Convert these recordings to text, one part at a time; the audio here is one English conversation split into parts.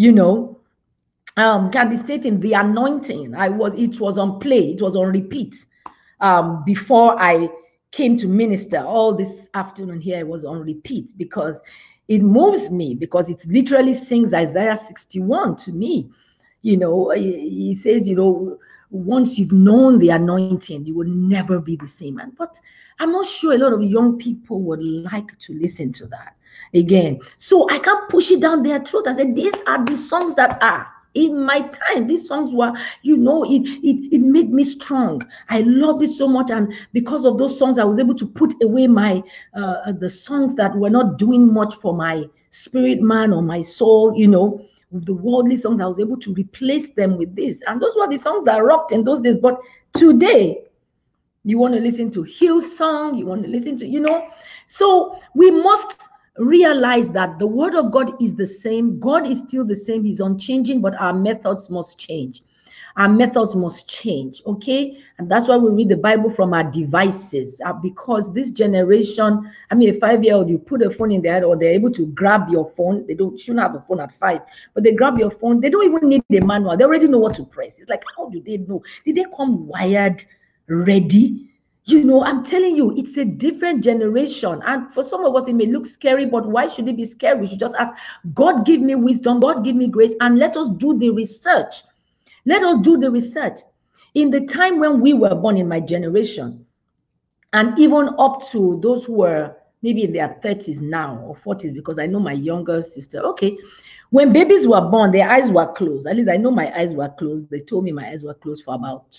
you know, um, can be stating the anointing. I was, it was on play, it was on repeat um, before I came to minister. All this afternoon here, it was on repeat because it moves me because it literally sings Isaiah 61 to me. You know, he says, you know, once you've known the anointing, you will never be the same. And but I'm not sure a lot of young people would like to listen to that again. So I can't push it down their throat. I said, these are the songs that are in my time. These songs were you know it it it made me strong. I loved it so much. And because of those songs i was able to put away my uh the songs that were not doing much for my spirit man or my soul you know the worldly songs. I was able to replace them with this. And those were the songs that rocked in those days. But today you want to listen to Hillsong you want to listen to you know. So we must realize that the word of God is the same. God is still the same. He's unchanging, but our methods must change. Our methods must change, okay? And that's why we read the Bible from our devices uh, because this generation, I mean, a five year old, you put a phone in their head or they're able to grab your phone. They don't, shouldn't have a phone at five, but they grab your phone. They don't even need the manual. They already know what to press. It's like, how do they know? Did they come wired, ready? You know, I'm telling you, it's a different generation. And for some of us, it may look scary, but why should it be scary? We should just ask, God, give me wisdom, God, give me grace, and let us do the research. Let us do the research. In the time when we were born in my generation, and even up to those who were maybe in their 30s now or 40s, because I know my younger sister, okay, when babies were born, their eyes were closed. At least I know my eyes were closed. They told me my eyes were closed for about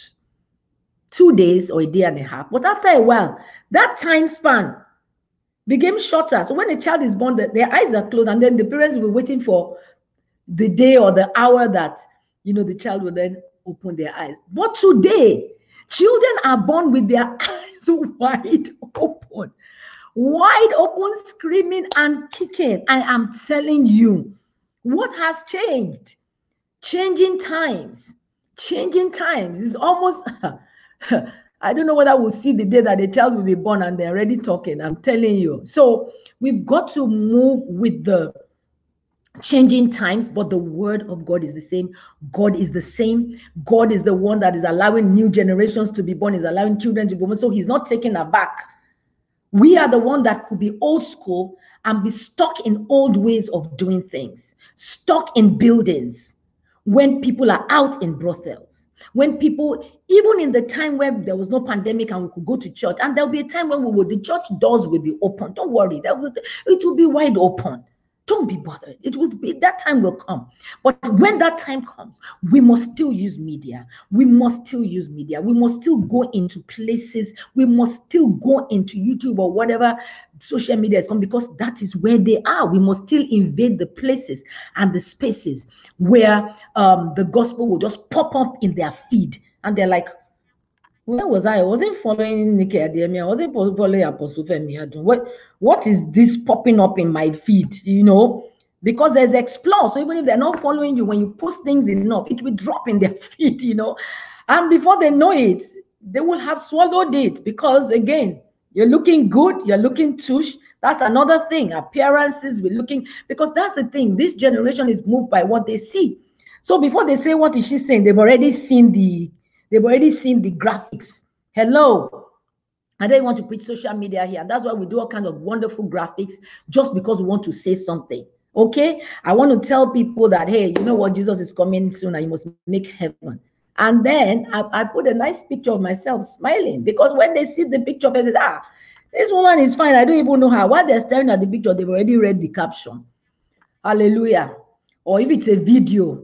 two days or a day and a half. But after a while, that time span became shorter. So when a child is born, their eyes are closed, and then the parents will be waiting for the day or the hour that you know the child will then open their eyes. But today, children are born with their eyes wide open, wide open, screaming and kicking. I am telling you, what has changed? Changing times, changing times is almost I don't know whether we'll see the day that the child will be born and they're already talking. I'm telling you. So we've got to move with the changing times, but the word of God is the same. God is the same. God is the one that is allowing new generations to be born, is allowing children to be born. So he's not taking aback. We are the one that could be old school and be stuck in old ways of doing things, stuck in buildings when people are out in brothels when people even in the time where there was no pandemic and we could go to church and there'll be a time when we will the church doors will be open. Don't worry. That will it will be wide open don't be bothered. It will be that time will come. But when that time comes, we must still use media. We must still use media. We must still go into places. We must still go into YouTube or whatever social media is come because that is where they are. We must still invade the places and the spaces where um, the gospel will just pop up in their feed. And they're like, where was I? I wasn't following Nikki Adeyemi. I wasn't following Apostle Femi. What what is this popping up in my feed? You know, because there's explore. So even if they're not following you, when you post things enough, it will drop in their feed. You know, and before they know it, they will have swallowed it because again, you're looking good, you're looking tush. That's another thing. Appearances, we're looking because that's the thing. This generation is moved by what they see. So before they say what is she saying, they've already seen the They've already seen the graphics. Hello. I don't want to preach social media here. That's why we do all kinds of wonderful graphics just because we want to say something. Okay. I want to tell people that, hey, you know what? Jesus is coming soon and you must make heaven. And then I, I put a nice picture of myself smiling because when they see the picture, they say, ah, this woman is fine. I don't even know her. While they're staring at the picture, they've already read the caption. Hallelujah. Or if it's a video.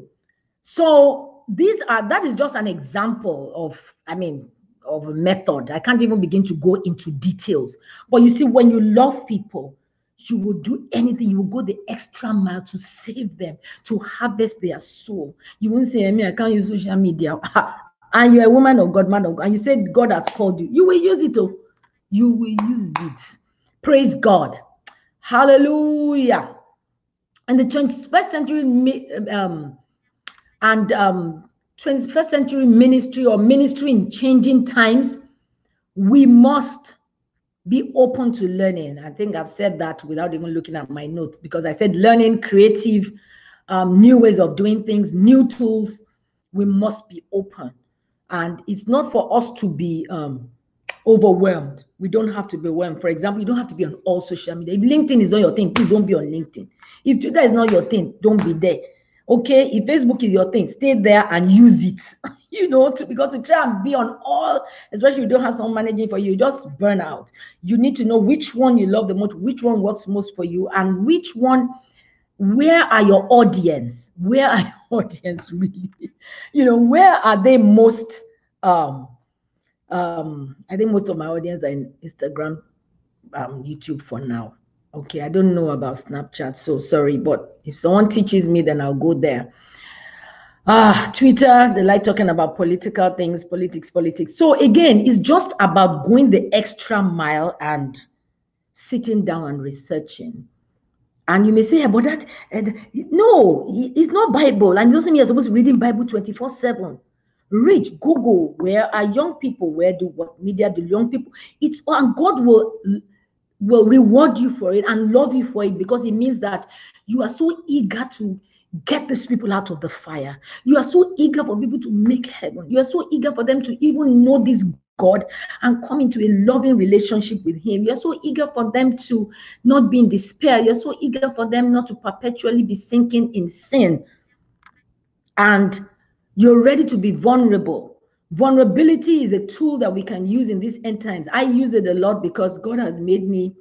So these are that is just an example of i mean of a method. I can't even begin to go into details. But you see when you love people you will do anything. You will go the extra mile to save them to harvest their soul. You won't say I mean, i can't use social media. And you're a woman of god man of god and you said god has called you. You will use it oh. You will use it. Praise god. Hallelujah. And the 21st century um, and um, 21st century ministry or ministry in changing times, we must be open to learning. I think I've said that without even looking at my notes because I said learning creative um, new ways of doing things, new tools. We must be open. And it's not for us to be um, overwhelmed. We don't have to be overwhelmed. For example, you don't have to be on all social media. If LinkedIn is not your thing, please don't be on LinkedIn. If Twitter is not your thing, don't be there. Okay, if Facebook is your thing, stay there and use it. you know, to, because to try and be on all, especially you don't have someone managing for you, you just burn out. You need to know which one you love the most, which one works most for you, and which one where are your audience where are your audience really you know where are they most um um i think most of my audience are in instagram um youtube for now okay i don't know about snapchat so sorry but if someone teaches me then i'll go there ah twitter they like talking about political things politics politics so again it's just about going the extra mile and sitting down and researching and you may say, but that, uh, no, it's not Bible. And it doesn't mean you're supposed to reading Bible 24 7. Read, Google, where are young people? Where do what media do young people? It's and God will will reward you for it and love you for it because it means that you are so eager to get these people out of the fire. You are so eager for people to make heaven. You are so eager for them to even know this God and come into a loving relationship with Him. You're so eager for them to not be in despair. You're so eager for them not to perpetually be sinking in sin. And you're ready to be vulnerable. Vulnerability is a tool that we can use in these end times. I use it a lot because God has made me,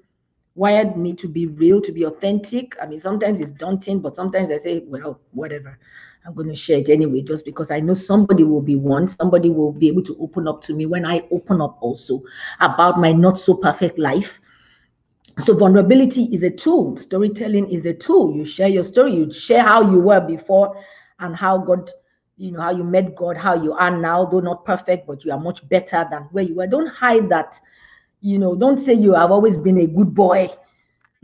wired me to be real, to be authentic. I mean, sometimes it's daunting, but sometimes I say, well, whatever. I'm going to share it anyway, just because I know somebody will be one, somebody will be able to open up to me when I open up also about my not so perfect life. So, vulnerability is a tool, storytelling is a tool. You share your story, you share how you were before and how God, you know, how you met God, how you are now, though not perfect, but you are much better than where you were. Don't hide that, you know, don't say you have always been a good boy.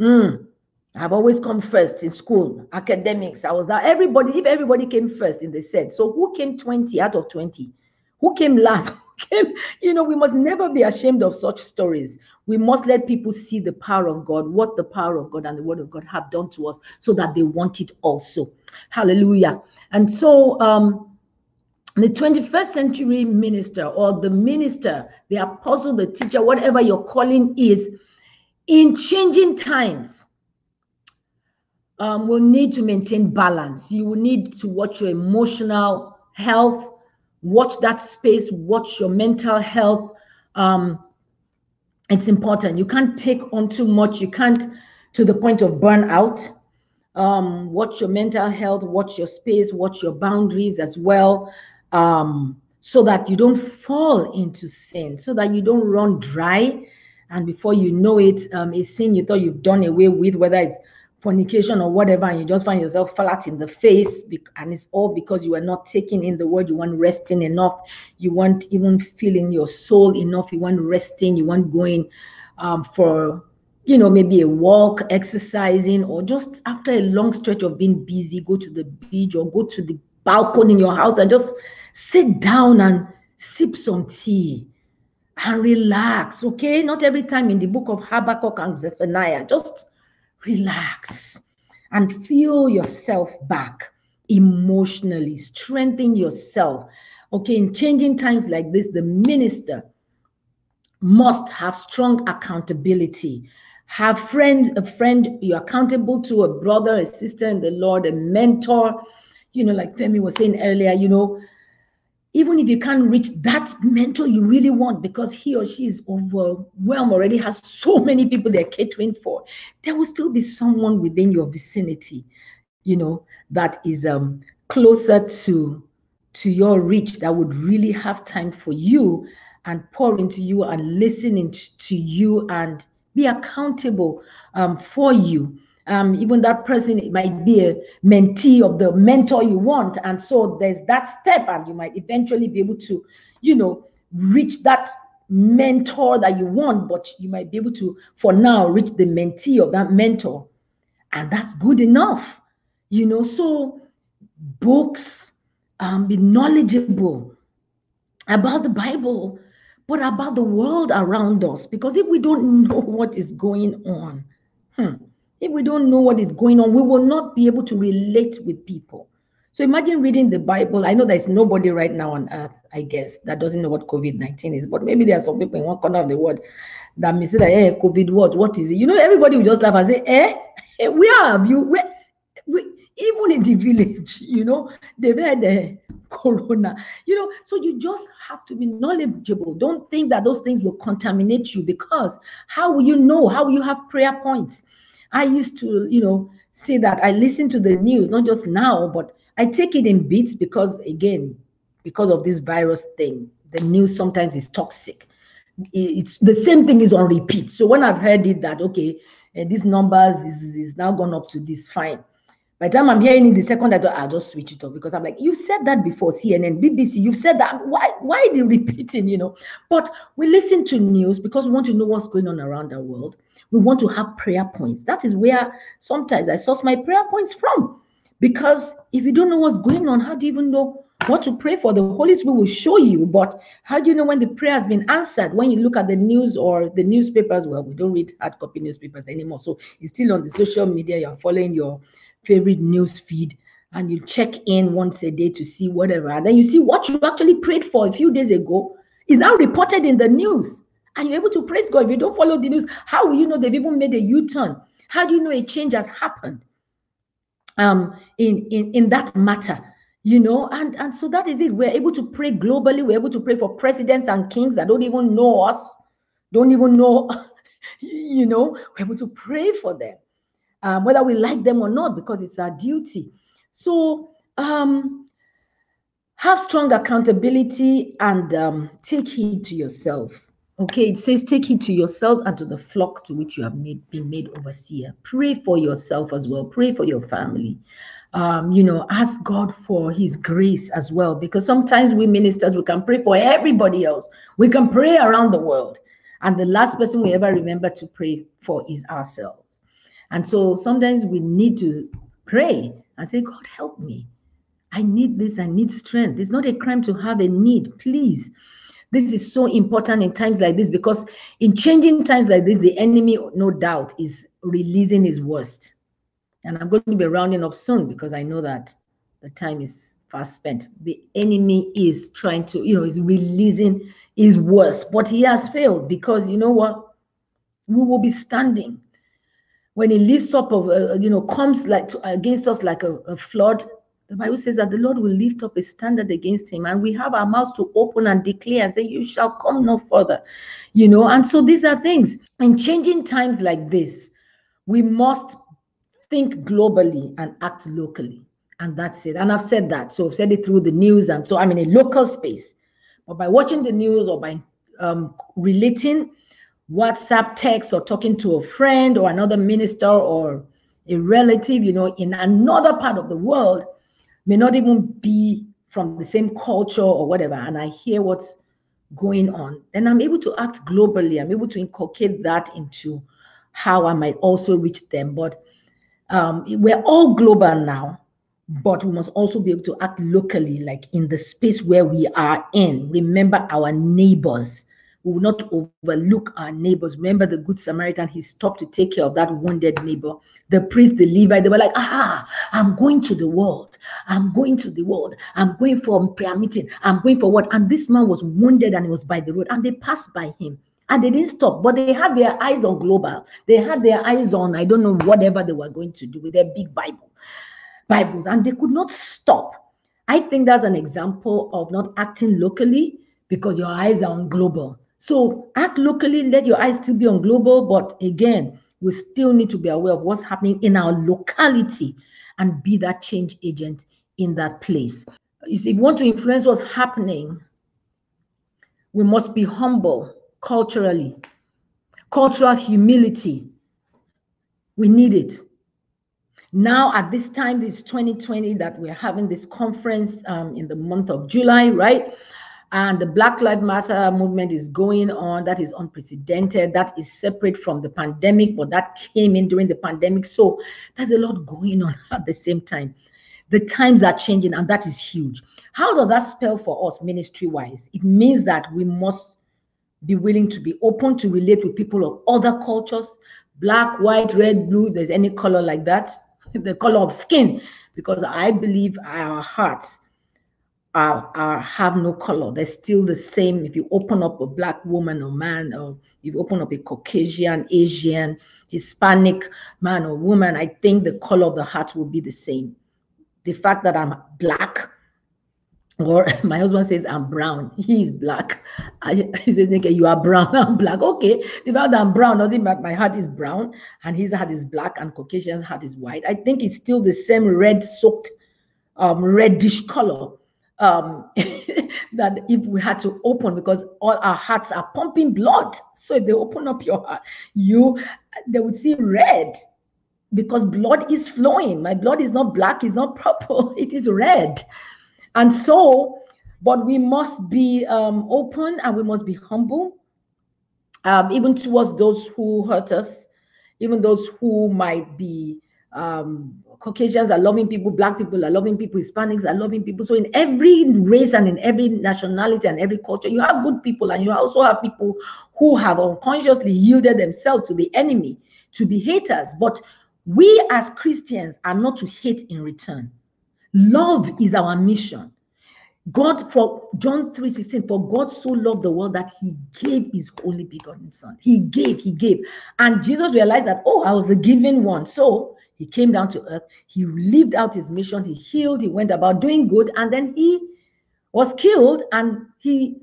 Mm I've always come first in school, academics. I was that everybody, if everybody came first in the set. So who came 20 out of 20? Who came last? Came, you know, we must never be ashamed of such stories. We must let people see the power of God, what the power of God and the word of God have done to us, so that they want it also. Hallelujah. And so um the 21st century minister or the minister, the apostle, the teacher, whatever your calling is, in changing times um, will need to maintain balance. You will need to watch your emotional health, watch that space, watch your mental health. Um, it's important. You can't take on too much. You can't to the point of burnout. Um, watch your mental health, watch your space, watch your boundaries as well, um, so that you don't fall into sin, so that you don't run dry. And before you know it, um, a sin you thought you've done away with, whether it's fornication or whatever, and you just find yourself flat in the face, and it's all because you are not taking in the word, you weren't resting enough, you weren't even feeling your soul enough, you weren't resting, you weren't going um, for, you know, maybe a walk, exercising, or just after a long stretch of being busy, go to the beach or go to the balcony in your house and just sit down and sip some tea and relax. Okay, not every time in the book of Habakkuk and Zephaniah, just relax and feel yourself back emotionally, strengthen yourself. Okay, in changing times like this, the minister must have strong accountability. Have friends, a friend you're accountable to, a brother, a sister in the Lord, a mentor. You know, like Femi was saying earlier, you know, even if you can't reach that mentor you really want because he or she is overwhelmed already has so many people they're catering for there will still be someone within your vicinity you know that is um closer to to your reach that would really have time for you and pour into you and listening to you and be accountable um, for you um, even that person might be a mentee of the mentor you want. And so there's that step, and you might eventually be able to, you know, reach that mentor that you want, but you might be able to, for now, reach the mentee of that mentor. And that's good enough, you know. So, books, um, be knowledgeable about the Bible, but about the world around us. Because if we don't know what is going on, hmm, if we don't know what is going on, we will not be able to relate with people. So imagine reading the Bible. I know there's nobody right now on earth, I guess, that doesn't know what COVID 19 is, but maybe there are some people in one corner of the world that may say that, hey, COVID, what? What is it? You know, everybody will just laugh and say, eh, where have you? Where? We, even in the village, you know, they've had the corona, you know, so you just have to be knowledgeable. Don't think that those things will contaminate you because how will you know? How will you have prayer points? I used to, you know, say that I listen to the news, not just now, but I take it in bits because, again, because of this virus thing, the news sometimes is toxic. It's the same thing is on repeat. So when I've heard it that okay, uh, these numbers is, is now gone up to this, fine. By the time I'm hearing it the second, I thought I'll just switch it off because I'm like, you said that before, CNN, BBC, you've said that. Why, why the repeating, you know? But we listen to news because we want to know what's going on around our world. We want to have prayer points. That is where sometimes I source my prayer points from. Because if you don't know what's going on, how do you even know what to pray for? The Holy Spirit will show you. But how do you know when the prayer has been answered? When you look at the news or the newspapers, well, we don't read hard copy newspapers anymore. So it's still on the social media. You're following your favorite news feed and you check in once a day to see whatever. And then you see what you actually prayed for a few days ago is now reported in the news. And you're able to praise God. If you don't follow the news, how will you know they've even made a U turn? How do you know a change has happened? um, in, in, in that matter you know and and so that is it we're able to pray globally we're able to pray for presidents and kings that don't even know us don't even know you know we're able to pray for them um, whether we like them or not because it's our duty so um have strong accountability and um, take heed to yourself Okay, it says, take heed to yourself and to the flock to which you have made, been made overseer. Pray for yourself as well. Pray for your family. Um, you know, ask God for His grace as well, because sometimes we ministers we can pray for everybody else. We can pray around the world, and the last person we ever remember to pray for is ourselves. And so sometimes we need to pray and say, God, help me. I need this. I need strength. It's not a crime to have a need. Please this is so important in times like this because in changing times like this, the enemy, no doubt, is releasing his worst. And I'm going to be rounding up soon because I know that the time is fast spent. The enemy is trying to, you know, is releasing his worst, but he has failed because you know what? We will be standing when he lifts up of, uh, you know, comes like to, against us like a, a flood the Bible says that the Lord will lift up a standard against him, and we have our mouths to open and declare and say, You shall come no further. You know, and so these are things. In changing times like this, we must think globally and act locally. And that's it. And I've said that. So I've said it through the news. And so I'm in a local space. But by watching the news or by um, relating WhatsApp text or talking to a friend or another minister or a relative, you know, in another part of the world, may not even be from the same culture or whatever, and I hear what's going on, then I'm able to act globally. I'm able to inculcate that into how I might also reach them. But um, we're all global now, but we must also be able to act locally, like in the space where we are in. Remember our neighbors we will not overlook our neighbors. Remember the Good Samaritan, he stopped to take care of that wounded neighbor. The priest, the Levite, they were like, ah, I'm going to the world. I'm going to the world. I'm going for a prayer meeting. I'm going for what? And this man was wounded and he was by the road. And they passed by him. And they didn't stop, but they had their eyes on global. They had their eyes on, I don't know, whatever they were going to do with their big Bible, Bibles, and they could not stop. I think that's an example of not acting locally because your eyes are on global. So act locally, let your eyes still be on global, but again, we still need to be aware of what's happening in our locality and be that change agent in that place. If you want to influence what's happening, we must be humble culturally, cultural humility. We need it. Now, at this time, this 2020, that we're having this conference um, in the month of July, right? And the Black Lives Matter movement is going on. That is unprecedented. That is separate from the pandemic, but that came in during the pandemic. So there's a lot going on at the same time. The times are changing, and that is huge. How does that spell for us ministry wise? It means that we must be willing to be open to relate with people of other cultures, black, white, red, blue, there's any color like that, the color of skin, because I believe our hearts are, are have no color. They're still the same. If you open up a black woman or man, or you open up a Caucasian, Asian, Hispanic man or woman, I think the color of the heart will be the same. The fact that I'm black, or my husband says I'm brown, he black. I, he says, okay, you are brown, I'm black. Okay, the fact that I'm brown doesn't mean my heart is brown and his heart is black and Caucasian's heart is white. I think it's still the same red soaked, um, reddish color um, that if we had to open because all our hearts are pumping blood. So if they open up your heart, you they would see red because blood is flowing. My blood is not black, it's not purple, it is red. And so, but we must be um, open and we must be humble, um, even towards those who hurt us, even those who might be um, Caucasians are loving people, Black people are loving people, Hispanics are loving people. So in every race and in every nationality and every culture, you have good people, and you also have people who have unconsciously yielded themselves to the enemy to be haters. But we as Christians are not to hate in return. Love is our mission. God for John 3:16, for God so loved the world that he gave his only begotten son. He gave, he gave. And Jesus realized that, oh, I was the given one. So he came down to earth. He lived out his mission. He healed. He went about doing good. And then he was killed and he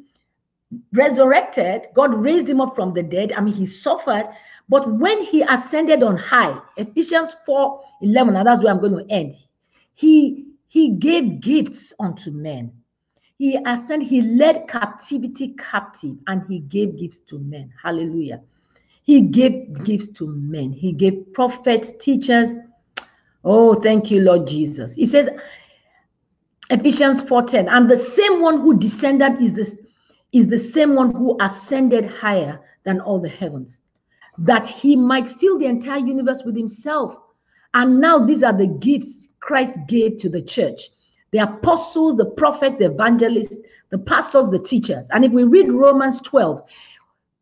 resurrected. God raised him up from the dead. I mean, he suffered. But when he ascended on high, Ephesians 4 11, and that's where I'm going to end. He he gave gifts unto men. He ascended, he led captivity captive, and he gave gifts to men. Hallelujah. He gave gifts to men. He gave prophets, teachers, Oh, thank you, Lord Jesus. He says, Ephesians 4:10, and the same one who descended is this is the same one who ascended higher than all the heavens, that he might fill the entire universe with himself. And now these are the gifts Christ gave to the church the apostles, the prophets, the evangelists, the pastors, the teachers. And if we read Romans 12,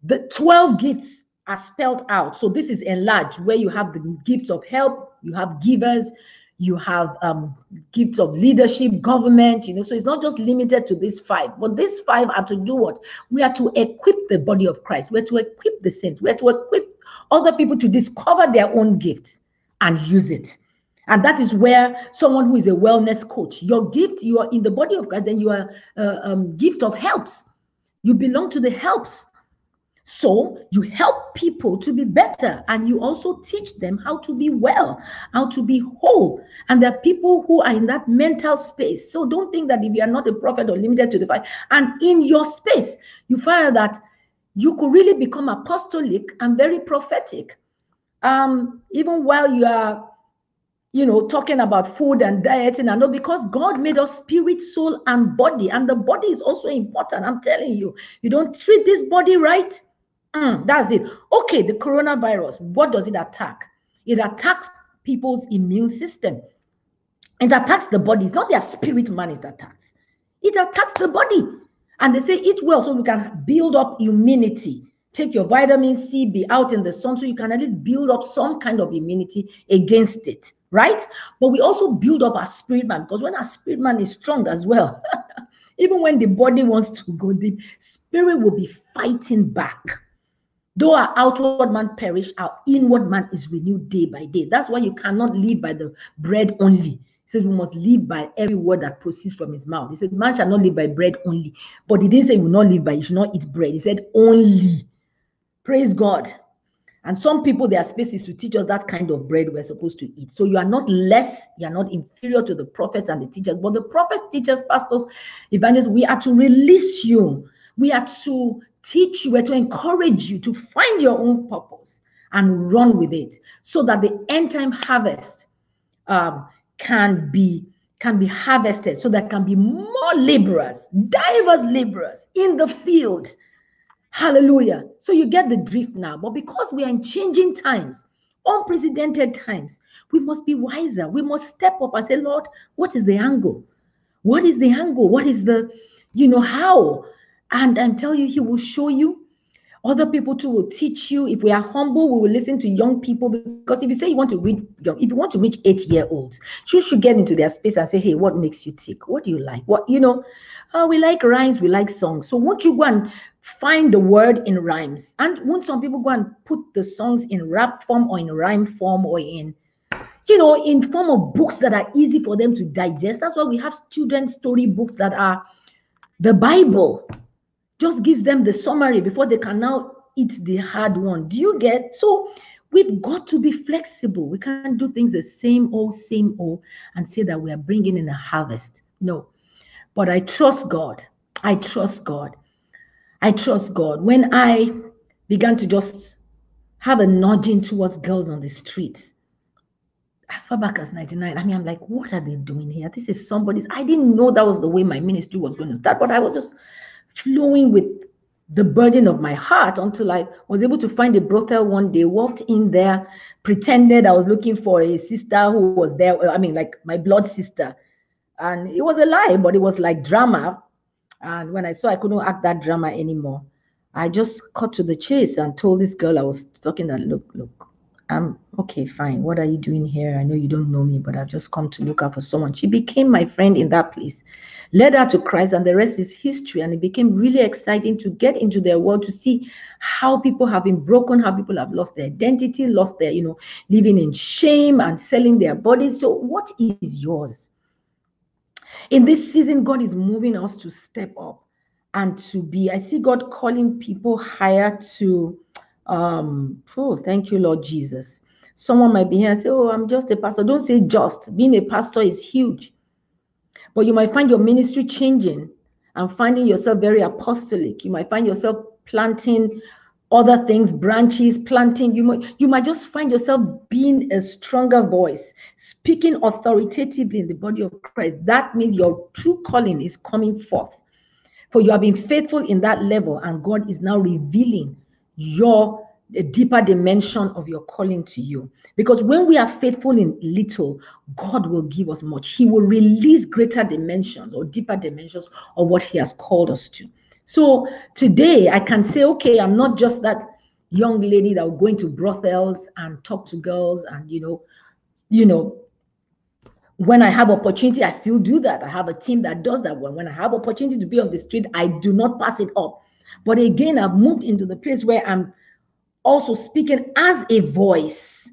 the 12 gifts are spelled out. So this is enlarged, where you have the gifts of help, you have givers, you have um, gifts of leadership, government, you know. So it's not just limited to these five, but these five are to do what? We are to equip the body of Christ. We're to equip the saints. We're to equip other people to discover their own gifts and use it. And that is where someone who is a wellness coach, your gift, you are in the body of Christ, then you are uh, um, gift of helps. You belong to the helps. So you help people to be better and you also teach them how to be well, how to be whole. And there are people who are in that mental space. So don't think that if you are not a prophet or limited to the five, and in your space, you find that you could really become apostolic and very prophetic. Um, even while you are you know, talking about food and dieting and all because God made us spirit, soul, and body, and the body is also important. I'm telling you, you don't treat this body right, Mm, that's it. Okay, the coronavirus, what does it attack? It attacks people's immune system. It attacks the body. It's not their spirit man it attacks. It attacks the body. And they say eat well so we can build up immunity. Take your vitamin C, be out in the sun so you can at least build up some kind of immunity against it, right? But we also build up our spirit man because when our spirit man is strong as well, even when the body wants to go, the spirit will be fighting back. Though our outward man perish, our inward man is renewed day by day. That's why you cannot live by the bread only. He says we must live by every word that proceeds from his mouth. He said, Man shall not live by bread only. But he didn't say we will not live by, you should not eat bread. He said only. Praise God. And some people, their space is to teach us that kind of bread we're supposed to eat. So you are not less, you are not inferior to the prophets and the teachers, but the prophets, teachers, pastors, evangelists, we are to release you. We are to teach you, or to encourage you to find your own purpose and run with it so that the end time harvest um, can be can be harvested so there can be more laborers diverse laborers in the field. Hallelujah. So you get the drift now but because we are in changing times unprecedented times we must be wiser. We must step up and say lord what is the angle? What is the angle? What is the you know how and I'm telling you, he will show you Other people too will teach you. If we are humble, we will listen to young people. Because if you say you want to read young, if you want to reach eight-year-olds, you should get into their space and say, "Hey, what makes you tick? What do you like? What you know? Oh, we like rhymes, we like songs. So won't you go and find the word in rhymes? And won't some people go and put the songs in rap form or in rhyme form or in you know, in form of books that are easy for them to digest. That's why we have children's story books that are the Bible. Just gives them the summary before they can now eat the hard one. Do you get? So we've got to be flexible. We can't do things the same old, same old, and say that we are bringing in a harvest. No. But I trust God. I trust God. I trust God. When I began to just have a nudging towards girls on the street, as far back as 99, I mean, I'm like, what are they doing here? This is somebody's. I didn't know that was the way my ministry was going to start, but I was just flowing with the burden of my heart until I was able to find a brothel one day, walked in there, pretended I was looking for a sister who was there. Uh, I mean, like my blood sister. And it was a lie, but it was like drama. And when I saw I couldn't act that drama anymore, I just cut to the chase and told this girl I was talking that, look, look, I'm okay, fine. What are you doing here? I know you don't know me, but I've just come to look out for someone. She became my friend in that place, led her to Christ, and the rest is history. And it became really exciting to get into their world to see how people have been broken, how people have lost their identity, lost their, you know, living in shame and selling their bodies. So, what is yours? In this season, God is moving us to step up and to be. I see God calling people higher to um, oh, thank you, Lord Jesus. Someone might be here and say, Oh, I'm just a pastor. Don't say just. Being a pastor is huge. But you might find your ministry changing and finding yourself very apostolic. You might find yourself planting other things, branches, planting. You might you might just find yourself being a stronger voice, speaking authoritatively in the body of Christ. That means your true calling is coming forth. For you have been faithful in that level, and God is now revealing your a deeper dimension of your calling to you. Because when we are faithful in little, God will give us much. He will release greater dimensions or deeper dimensions of what He has called us to. So today I can say, okay, I'm not just that young lady that will go into brothels and talk to girls and you know, you know, when I have opportunity, I still do that. I have a team that does that. When, when I have opportunity to be on the street, I do not pass it up. But again, I've moved into the place where I'm also speaking as a voice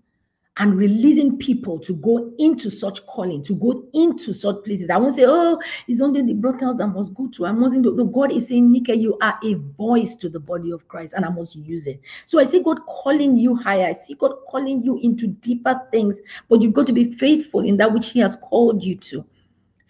and releasing people to go into such calling, to go into such places. I won't say, oh, it's only the brothels I must go to. I mustn't do. No, God is saying, Nika, you are a voice to the body of Christ, and I must use it. So I see God calling you higher. I see God calling you into deeper things, but you've got to be faithful in that which He has called you to,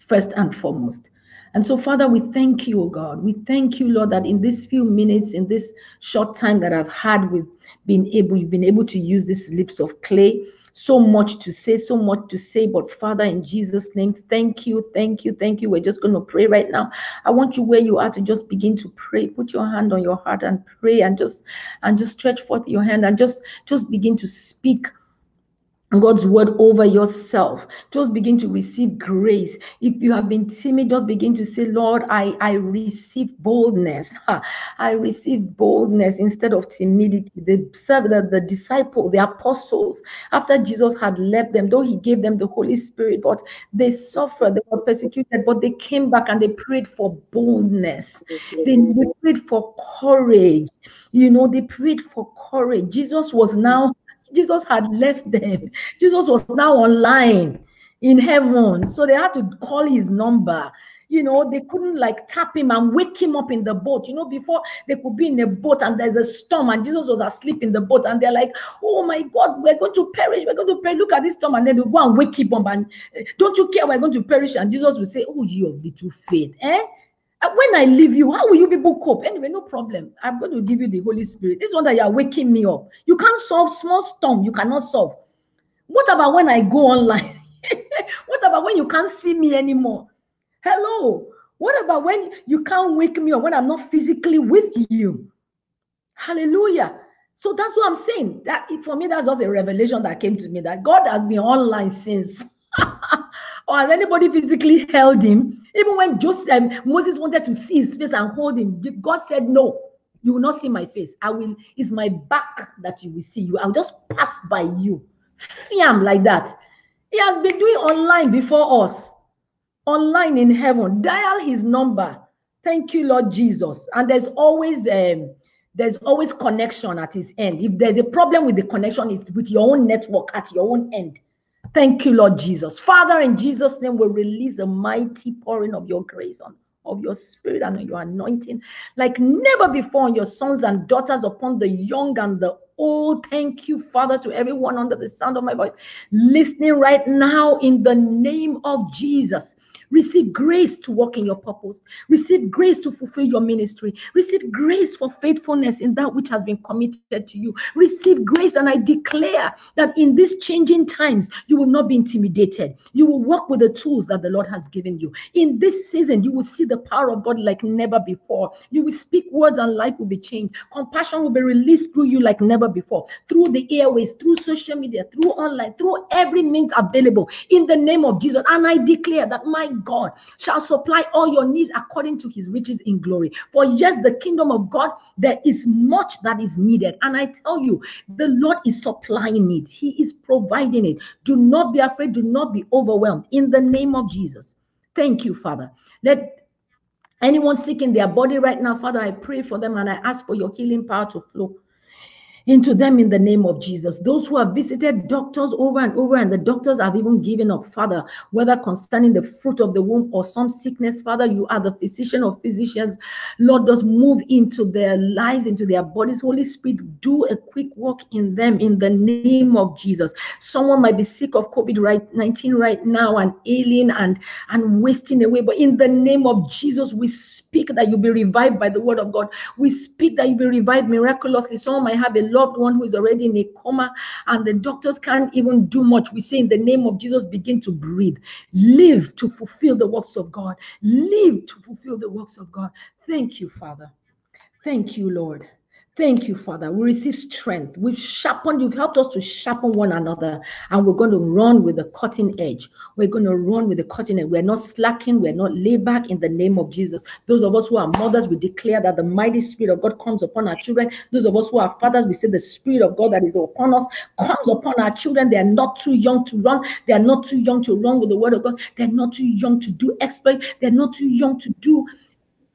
first and foremost. And so, Father, we thank you, oh God. We thank you, Lord, that in these few minutes, in this short time that I've had, we've been able, you've been able to use these lips of clay. So much to say, so much to say. But Father, in Jesus' name, thank you, thank you, thank you. We're just going to pray right now. I want you where you are to just begin to pray. Put your hand on your heart and pray and just and just stretch forth your hand and just just begin to speak God's word over yourself. Just begin to receive grace. If you have been timid, just begin to say, Lord, I, I receive boldness. I receive boldness instead of timidity. The, the, the disciple, the apostles, after Jesus had left them, though he gave them the Holy Spirit, but they suffered, they were persecuted, but they came back and they prayed for boldness. They, they prayed for courage. You know, they prayed for courage. Jesus was now Jesus had left them. Jesus was now online in heaven. So they had to call his number. You know, they couldn't like tap him and wake him up in the boat. You know, before they could be in a boat and there's a storm and Jesus was asleep in the boat and they're like, oh my God, we're going to perish. We're going to perish. Look at this storm. And then they go and wake him up and don't you care? We're going to perish. And Jesus will say, oh, you of little faith. Eh? Uh, when I leave you, how will you people cope? Anyway, no problem. I'm going to give you the Holy Spirit. This one that you are waking me up. You can't solve small storm. You cannot solve. What about when I go online? what about when you can't see me anymore? Hello. What about when you can't wake me up when I'm not physically with you? Hallelujah. So that's what I'm saying. That for me, that's just a revelation that came to me that God has been online since. or has anybody physically held him? Even when Joseph, um, Moses wanted to see his face and hold him, God said no. You will not see my face. I will, it's my back that you will see you. I'll just pass by you. Fiam like that. He has been doing online before us. Online in heaven. Dial his number. Thank you, Lord Jesus. And there's always um, there's always connection at his end. If there's a problem with the connection, it's with your own network at your own end. Thank you, Lord Jesus. Father, in Jesus' name, we release a mighty pouring of your grace on of your spirit and your anointing like never before on your sons and daughters upon the young and the old thank you father to everyone under the sound of my voice listening right now in the name of jesus Receive grace to walk in your purpose. Receive grace to fulfill your ministry. Receive grace for faithfulness in that which has been committed to you. Receive grace, and I declare that in these changing times, you will not be intimidated. You will walk with the tools that the Lord has given you. In this season, you will see the power of God like never before. You will speak words, and life will be changed. Compassion will be released through you like never before, through the airways, through social media, through online, through every means available in the name of Jesus. And I declare that my God shall supply all your needs according to his riches in glory. For yes, the kingdom of God, there is much that is needed. And I tell you, the Lord is supplying it, He is providing it. Do not be afraid, do not be overwhelmed. In the name of Jesus. Thank you, Father. Let anyone sick in their body right now, Father, I pray for them and I ask for your healing power to flow into them in the name of Jesus. Those who have visited doctors over and over, and the doctors have even given up, Father, whether concerning the fruit of the womb or some sickness, Father, you are the physician of physicians. Lord, does move into their lives, into their bodies. Holy Spirit, do a quick work in them in the name of Jesus. Someone might be sick of COVID right 19 right now and ailing and, and wasting away, but in the name of Jesus, we speak that you be revived by the word of God. We speak that you be revived miraculously. Someone might have a loved one who is already in a coma and the doctors can't even do much. We say, in the name of Jesus, begin to breathe. Live to fulfill the works of God. Live to fulfill the works of God. Thank you, Father. Thank you, Lord. Thank you, Father. We receive strength. We've sharpened, you've helped us to sharpen one another, and we're going to run with the cutting edge. We're going to run with the cutting edge. We're not slacking, we're not laid back in the name of Jesus. Those of us who are mothers, we declare that the mighty spirit of God comes upon our children. Those of us who are fathers, we say the spirit of God that is upon us comes upon our children. They are not too young to run, they are not too young to run with the word of God, they're not too young to do exploit, they're not too young to do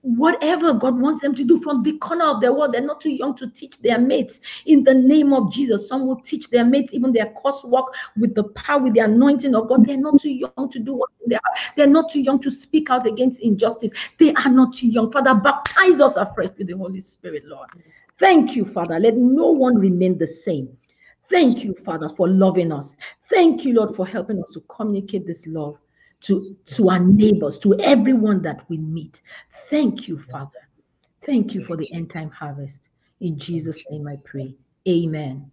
whatever God wants them to do from the corner of their world. They're not too young to teach their mates in the name of Jesus. Some will teach their mates even their coursework with the power, with the anointing of God. They're not too young to do what they are. They're not too young to speak out against injustice. They are not too young. Father, baptize us afresh with the Holy Spirit, Lord. Thank you, Father. Let no one remain the same. Thank you, Father, for loving us. Thank you, Lord, for helping us to communicate this love to, to our neighbors, to everyone that we meet. Thank you, Father. Thank you for the end time harvest. In Jesus' name I pray. Amen.